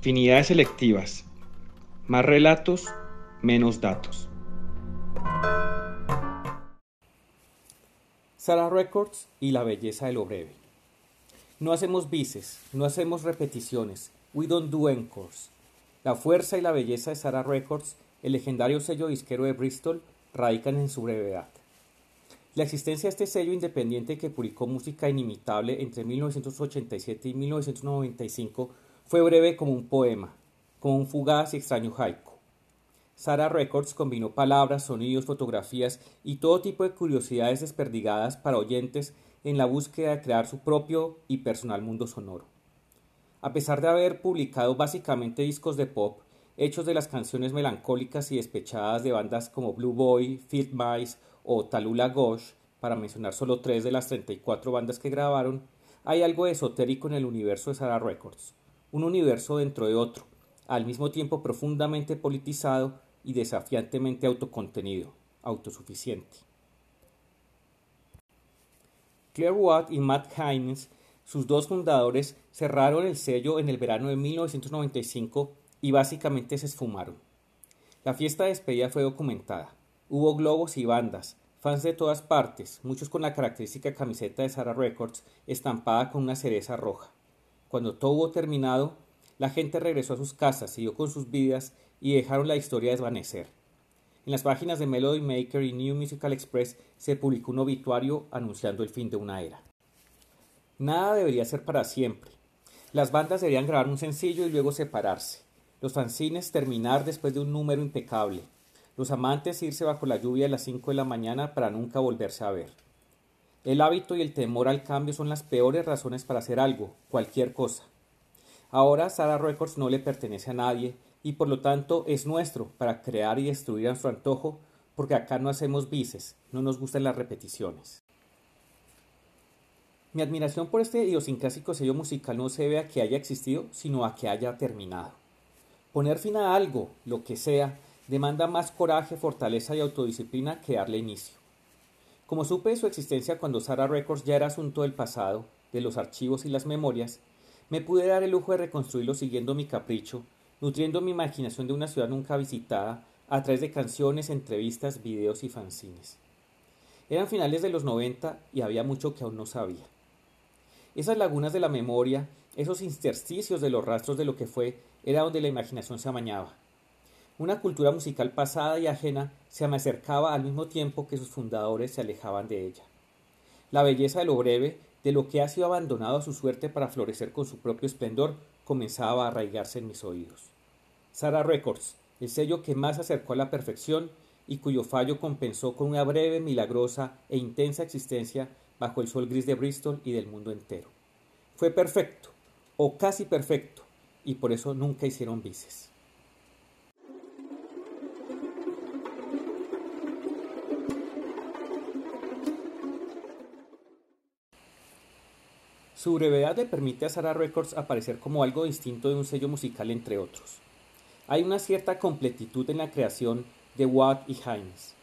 Afinidades selectivas. Más relatos, menos datos. Sara Records y la belleza de lo breve. No hacemos bices, no hacemos repeticiones. We don't do encores. La fuerza y la belleza de Sara Records, el legendario sello disquero de Bristol, radican en su brevedad. La existencia de este sello independiente que publicó música inimitable entre 1987 y 1995 fue breve como un poema, como un fugaz y extraño haiku. Sara Records combinó palabras, sonidos, fotografías y todo tipo de curiosidades desperdigadas para oyentes en la búsqueda de crear su propio y personal mundo sonoro. A pesar de haber publicado básicamente discos de pop, hechos de las canciones melancólicas y despechadas de bandas como Blue Boy, Field Mice o Talula Ghosh, para mencionar solo tres de las 34 bandas que grabaron, hay algo esotérico en el universo de Sarah Records, un universo dentro de otro, al mismo tiempo profundamente politizado y desafiantemente autocontenido, autosuficiente. Claire Watt y Matt Hines, sus dos fundadores, cerraron el sello en el verano de 1995 y básicamente se esfumaron. La fiesta de despedida fue documentada. Hubo globos y bandas, fans de todas partes, muchos con la característica camiseta de Sarah Records estampada con una cereza roja. Cuando todo hubo terminado, la gente regresó a sus casas, siguió con sus vidas y dejaron la historia desvanecer. En las páginas de Melody Maker y New Musical Express se publicó un obituario anunciando el fin de una era. Nada debería ser para siempre. Las bandas deberían grabar un sencillo y luego separarse. Los fanzines terminar después de un número impecable los amantes irse bajo la lluvia a las cinco de la mañana para nunca volverse a ver. El hábito y el temor al cambio son las peores razones para hacer algo, cualquier cosa. Ahora Sara Records no le pertenece a nadie y por lo tanto es nuestro para crear y destruir a nuestro antojo porque acá no hacemos bices, no nos gustan las repeticiones. Mi admiración por este idiosincrásico sello musical no se debe a que haya existido, sino a que haya terminado. Poner fin a algo, lo que sea, demanda más coraje, fortaleza y autodisciplina que darle inicio. Como supe de su existencia cuando Sara Records ya era asunto del pasado, de los archivos y las memorias, me pude dar el lujo de reconstruirlo siguiendo mi capricho, nutriendo mi imaginación de una ciudad nunca visitada a través de canciones, entrevistas, videos y fanzines. Eran finales de los 90 y había mucho que aún no sabía. Esas lagunas de la memoria, esos intersticios de los rastros de lo que fue, era donde la imaginación se amañaba. Una cultura musical pasada y ajena se me acercaba al mismo tiempo que sus fundadores se alejaban de ella. La belleza de lo breve, de lo que ha sido abandonado a su suerte para florecer con su propio esplendor, comenzaba a arraigarse en mis oídos. Sara Records, el sello que más acercó a la perfección y cuyo fallo compensó con una breve, milagrosa e intensa existencia bajo el sol gris de Bristol y del mundo entero. Fue perfecto, o casi perfecto, y por eso nunca hicieron vices. Su brevedad le permite a Sarah Records aparecer como algo distinto de un sello musical entre otros. Hay una cierta completitud en la creación de Watt y Hines.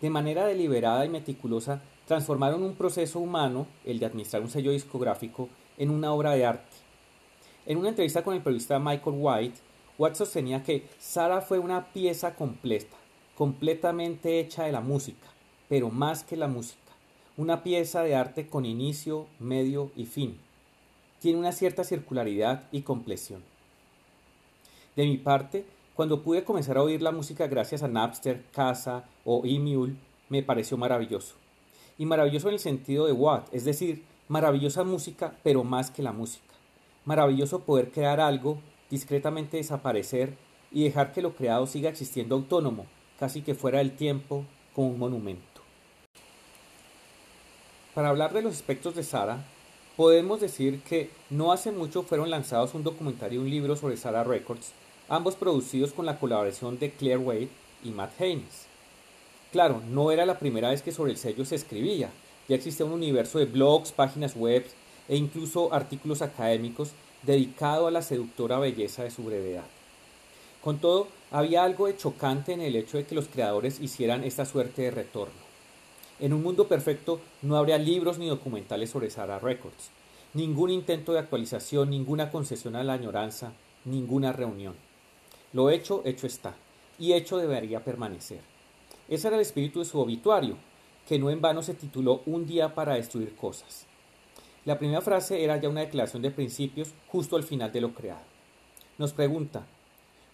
De manera deliberada y meticulosa, transformaron un proceso humano, el de administrar un sello discográfico, en una obra de arte. En una entrevista con el periodista Michael White, Watt sostenía que Sarah fue una pieza completa, completamente hecha de la música, pero más que la música una pieza de arte con inicio, medio y fin. Tiene una cierta circularidad y compleción. De mi parte, cuando pude comenzar a oír la música gracias a Napster, Casa o Emule, me pareció maravilloso. Y maravilloso en el sentido de what, es decir, maravillosa música, pero más que la música. Maravilloso poder crear algo, discretamente desaparecer y dejar que lo creado siga existiendo autónomo, casi que fuera del tiempo, como un monumento. Para hablar de los aspectos de Sara, podemos decir que no hace mucho fueron lanzados un documentario y un libro sobre Sara Records, ambos producidos con la colaboración de Claire Wade y Matt Haynes. Claro, no era la primera vez que sobre el sello se escribía, ya existía un universo de blogs, páginas web e incluso artículos académicos dedicado a la seductora belleza de su brevedad. Con todo, había algo de chocante en el hecho de que los creadores hicieran esta suerte de retorno. En un mundo perfecto no habría libros ni documentales sobre Sara Records, ningún intento de actualización, ninguna concesión a la añoranza, ninguna reunión. Lo hecho, hecho está, y hecho debería permanecer. Ese era el espíritu de su obituario, que no en vano se tituló Un día para destruir cosas. La primera frase era ya una declaración de principios justo al final de lo creado. Nos pregunta,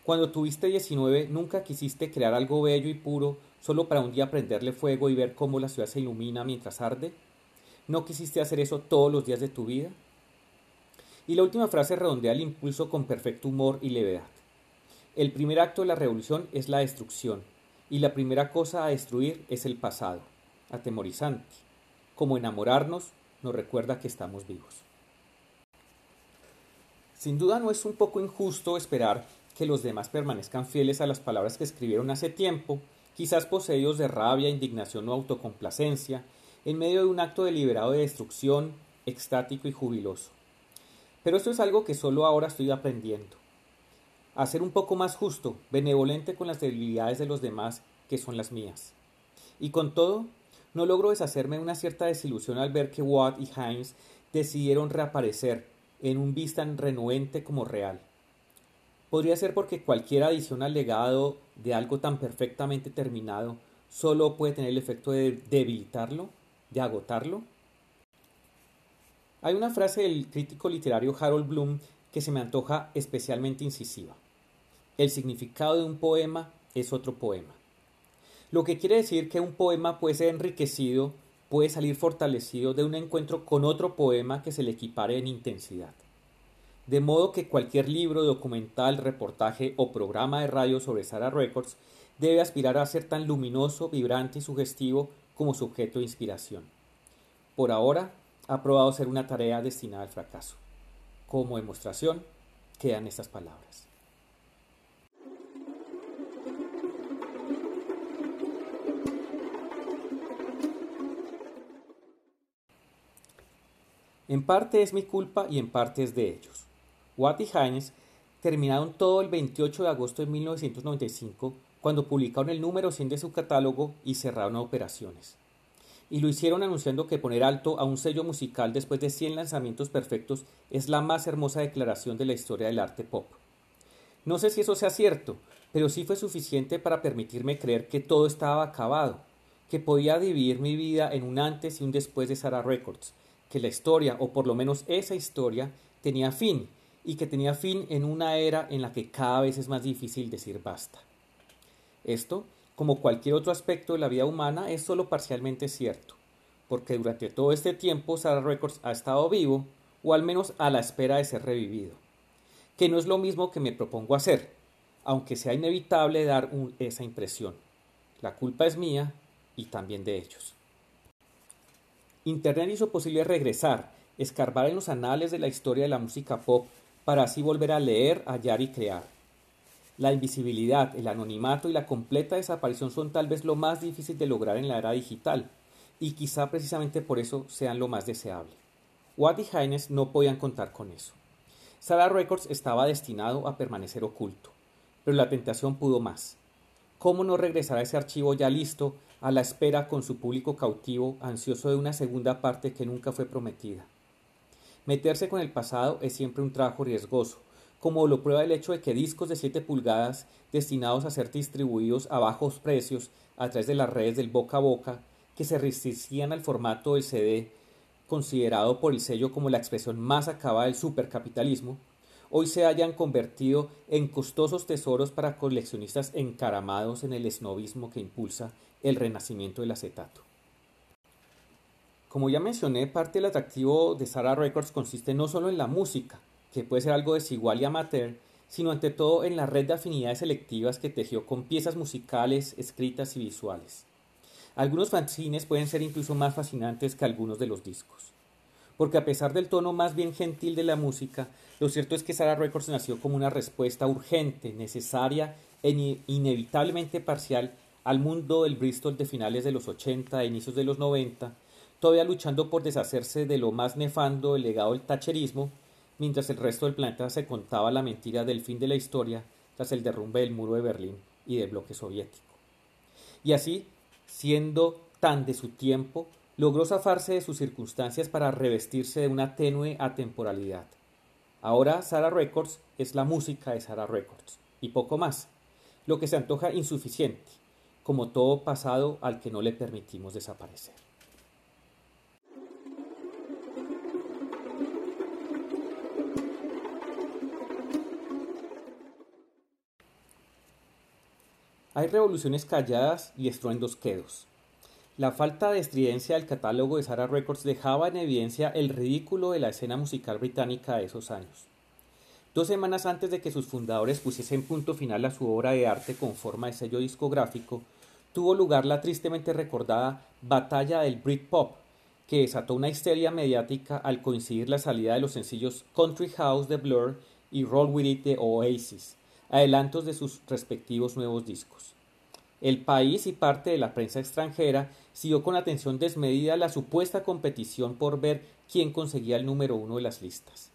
cuando tuviste 19, ¿nunca quisiste crear algo bello y puro solo para un día prenderle fuego y ver cómo la ciudad se ilumina mientras arde? ¿No quisiste hacer eso todos los días de tu vida? Y la última frase redondea el impulso con perfecto humor y levedad. El primer acto de la revolución es la destrucción, y la primera cosa a destruir es el pasado, atemorizante. Como enamorarnos nos recuerda que estamos vivos. Sin duda no es un poco injusto esperar que los demás permanezcan fieles a las palabras que escribieron hace tiempo, quizás poseídos de rabia, indignación o autocomplacencia, en medio de un acto deliberado de destrucción, extático y jubiloso. Pero esto es algo que solo ahora estoy aprendiendo. A ser un poco más justo, benevolente con las debilidades de los demás que son las mías. Y con todo, no logro deshacerme de una cierta desilusión al ver que Watt y Heinz decidieron reaparecer en un vista renuente como real. Podría ser porque cualquier adición al legado de algo tan perfectamente terminado solo puede tener el efecto de debilitarlo, de agotarlo. Hay una frase del crítico literario Harold Bloom que se me antoja especialmente incisiva. El significado de un poema es otro poema. Lo que quiere decir que un poema puede ser enriquecido, puede salir fortalecido de un encuentro con otro poema que se le equipare en intensidad de modo que cualquier libro, documental, reportaje o programa de radio sobre Sarah Records debe aspirar a ser tan luminoso, vibrante y sugestivo como su objeto de inspiración. Por ahora, ha probado ser una tarea destinada al fracaso. Como demostración, quedan estas palabras. En parte es mi culpa y en parte es de ellos. Watt y Hines terminaron todo el 28 de agosto de 1995 cuando publicaron el número 100 de su catálogo y cerraron operaciones. Y lo hicieron anunciando que poner alto a un sello musical después de 100 lanzamientos perfectos es la más hermosa declaración de la historia del arte pop. No sé si eso sea cierto, pero sí fue suficiente para permitirme creer que todo estaba acabado, que podía dividir mi vida en un antes y un después de Sarah Records, que la historia, o por lo menos esa historia, tenía fin y que tenía fin en una era en la que cada vez es más difícil decir basta. Esto, como cualquier otro aspecto de la vida humana, es solo parcialmente cierto, porque durante todo este tiempo Sarah Records ha estado vivo, o al menos a la espera de ser revivido, que no es lo mismo que me propongo hacer, aunque sea inevitable dar esa impresión. La culpa es mía y también de ellos. Internet hizo posible regresar, escarbar en los anales de la historia de la música pop para así volver a leer, hallar y crear. La invisibilidad, el anonimato y la completa desaparición son tal vez lo más difícil de lograr en la era digital, y quizá precisamente por eso sean lo más deseable. Watt y Hines no podían contar con eso. Sarah Records estaba destinado a permanecer oculto, pero la tentación pudo más. ¿Cómo no regresar a ese archivo ya listo, a la espera con su público cautivo, ansioso de una segunda parte que nunca fue prometida? Meterse con el pasado es siempre un trabajo riesgoso, como lo prueba el hecho de que discos de 7 pulgadas destinados a ser distribuidos a bajos precios a través de las redes del boca a boca, que se resistían al formato del CD, considerado por el sello como la expresión más acabada del supercapitalismo, hoy se hayan convertido en costosos tesoros para coleccionistas encaramados en el esnovismo que impulsa el renacimiento del acetato. Como ya mencioné, parte del atractivo de Sarah Records consiste no solo en la música, que puede ser algo desigual y amateur, sino ante todo en la red de afinidades selectivas que tejió con piezas musicales, escritas y visuales. Algunos fanzines pueden ser incluso más fascinantes que algunos de los discos. Porque a pesar del tono más bien gentil de la música, lo cierto es que Sarah Records nació como una respuesta urgente, necesaria e inevitablemente parcial al mundo del Bristol de finales de los 80 e inicios de los 90, todavía luchando por deshacerse de lo más nefando del legado del tacherismo, mientras el resto del planeta se contaba la mentira del fin de la historia tras el derrumbe del muro de Berlín y del bloque soviético. Y así, siendo tan de su tiempo, logró zafarse de sus circunstancias para revestirse de una tenue atemporalidad. Ahora Sara Records es la música de Sara Records y poco más, lo que se antoja insuficiente, como todo pasado al que no le permitimos desaparecer. Hay revoluciones calladas y estruendos quedos. La falta de estridencia del catálogo de Sarah Records dejaba en evidencia el ridículo de la escena musical británica de esos años. Dos semanas antes de que sus fundadores pusiesen punto final a su obra de arte con forma de sello discográfico, tuvo lugar la tristemente recordada Batalla del Britpop, que desató una histeria mediática al coincidir la salida de los sencillos Country House de Blur y Roll With It de Oasis, adelantos de sus respectivos nuevos discos. El país y parte de la prensa extranjera siguió con atención desmedida la supuesta competición por ver quién conseguía el número uno de las listas.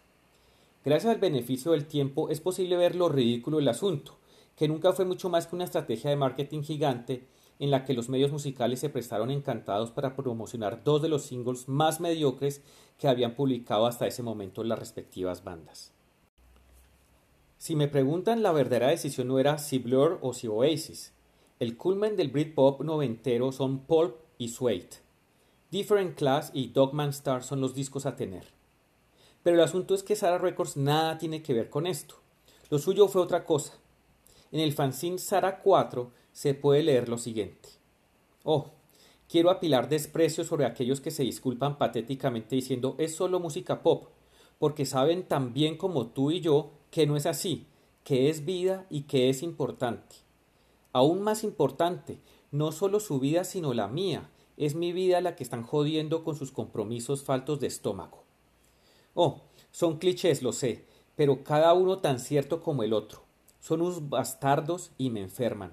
Gracias al beneficio del tiempo es posible ver lo ridículo del asunto, que nunca fue mucho más que una estrategia de marketing gigante en la que los medios musicales se prestaron encantados para promocionar dos de los singles más mediocres que habían publicado hasta ese momento las respectivas bandas. Si me preguntan, la verdadera decisión no era si Blur o si Oasis. El culmen del Britpop noventero son Pulp y Suede. Different Class y Dogman Star son los discos a tener. Pero el asunto es que Sarah Records nada tiene que ver con esto. Lo suyo fue otra cosa. En el fanzine Sarah 4 se puede leer lo siguiente. Oh, quiero apilar desprecio sobre aquellos que se disculpan patéticamente diciendo es solo música pop, porque saben tan bien como tú y yo que no es así, que es vida y que es importante. Aún más importante, no solo su vida sino la mía, es mi vida la que están jodiendo con sus compromisos faltos de estómago. Oh, son clichés, lo sé, pero cada uno tan cierto como el otro. Son unos bastardos y me enferman.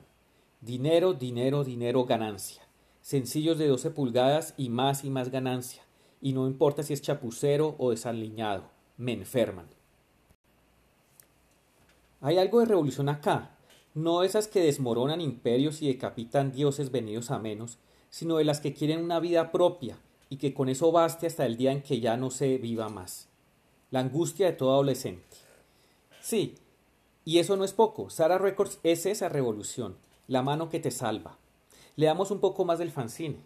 Dinero, dinero, dinero, ganancia. Sencillos de 12 pulgadas y más y más ganancia. Y no importa si es chapucero o desaliñado, me enferman. Hay algo de revolución acá, no esas que desmoronan imperios y decapitan dioses venidos a menos, sino de las que quieren una vida propia y que con eso baste hasta el día en que ya no se viva más. La angustia de todo adolescente. Sí, y eso no es poco. Sara Records es esa revolución, la mano que te salva. Leamos un poco más del fanzine.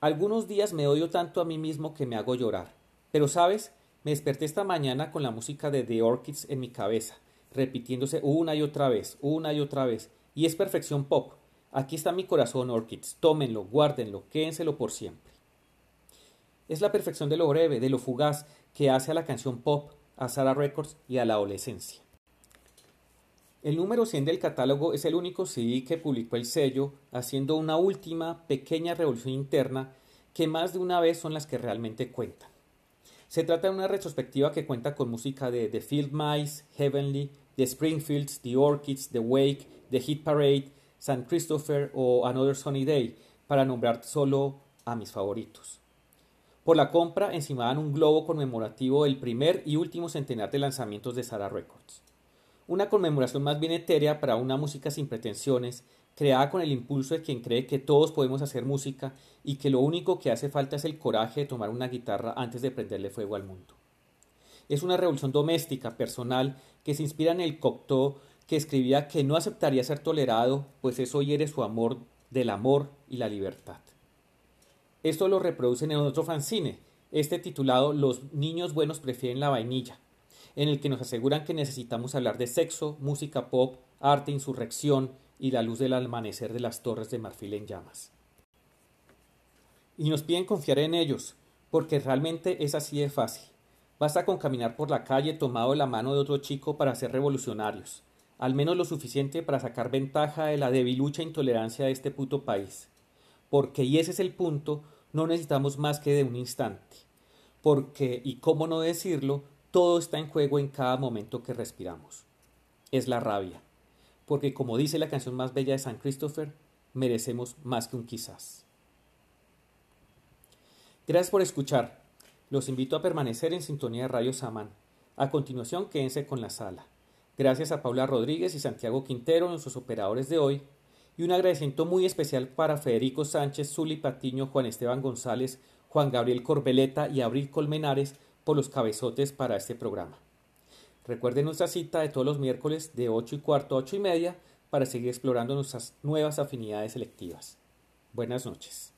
Algunos días me odio tanto a mí mismo que me hago llorar. Pero sabes, me desperté esta mañana con la música de The Orchids en mi cabeza repitiéndose una y otra vez, una y otra vez. Y es perfección pop. Aquí está mi corazón, Orchids. Tómenlo, guárdenlo, quédenselo por siempre. Es la perfección de lo breve, de lo fugaz, que hace a la canción pop, a Sarah Records y a la adolescencia. El número 100 del catálogo es el único CD que publicó el sello, haciendo una última pequeña revolución interna que más de una vez son las que realmente cuentan. Se trata de una retrospectiva que cuenta con música de The Field Mice, Heavenly, The Springfields, The Orchids, The Wake, The Hit Parade, San Christopher o Another Sunny Day, para nombrar solo a mis favoritos. Por la compra encimaban un globo conmemorativo del primer y último centenar de lanzamientos de Sarah Records. Una conmemoración más bien etérea para una música sin pretensiones, creada con el impulso de quien cree que todos podemos hacer música y que lo único que hace falta es el coraje de tomar una guitarra antes de prenderle fuego al mundo. Es una revolución doméstica, personal, que se inspira en el Cocteau, que escribía que no aceptaría ser tolerado, pues eso hiere su amor del amor y la libertad. Esto lo reproducen en otro fanzine, este titulado Los niños buenos prefieren la vainilla, en el que nos aseguran que necesitamos hablar de sexo, música pop, arte, insurrección y la luz del amanecer de las torres de marfil en llamas. Y nos piden confiar en ellos, porque realmente es así de fácil. Basta con caminar por la calle tomado la mano de otro chico para ser revolucionarios, al menos lo suficiente para sacar ventaja de la debilucha intolerancia de este puto país. Porque, y ese es el punto, no necesitamos más que de un instante. Porque, y cómo no decirlo, todo está en juego en cada momento que respiramos. Es la rabia. Porque como dice la canción más bella de San Christopher, merecemos más que un quizás. Gracias por escuchar. Los invito a permanecer en sintonía de Radio Samán. A continuación, quédense con la sala. Gracias a Paula Rodríguez y Santiago Quintero, nuestros operadores de hoy, y un agradecimiento muy especial para Federico Sánchez, Zuli Patiño, Juan Esteban González, Juan Gabriel Corbeleta y Abril Colmenares por los cabezotes para este programa. Recuerden nuestra cita de todos los miércoles de 8 y cuarto a 8 y media para seguir explorando nuestras nuevas afinidades selectivas. Buenas noches.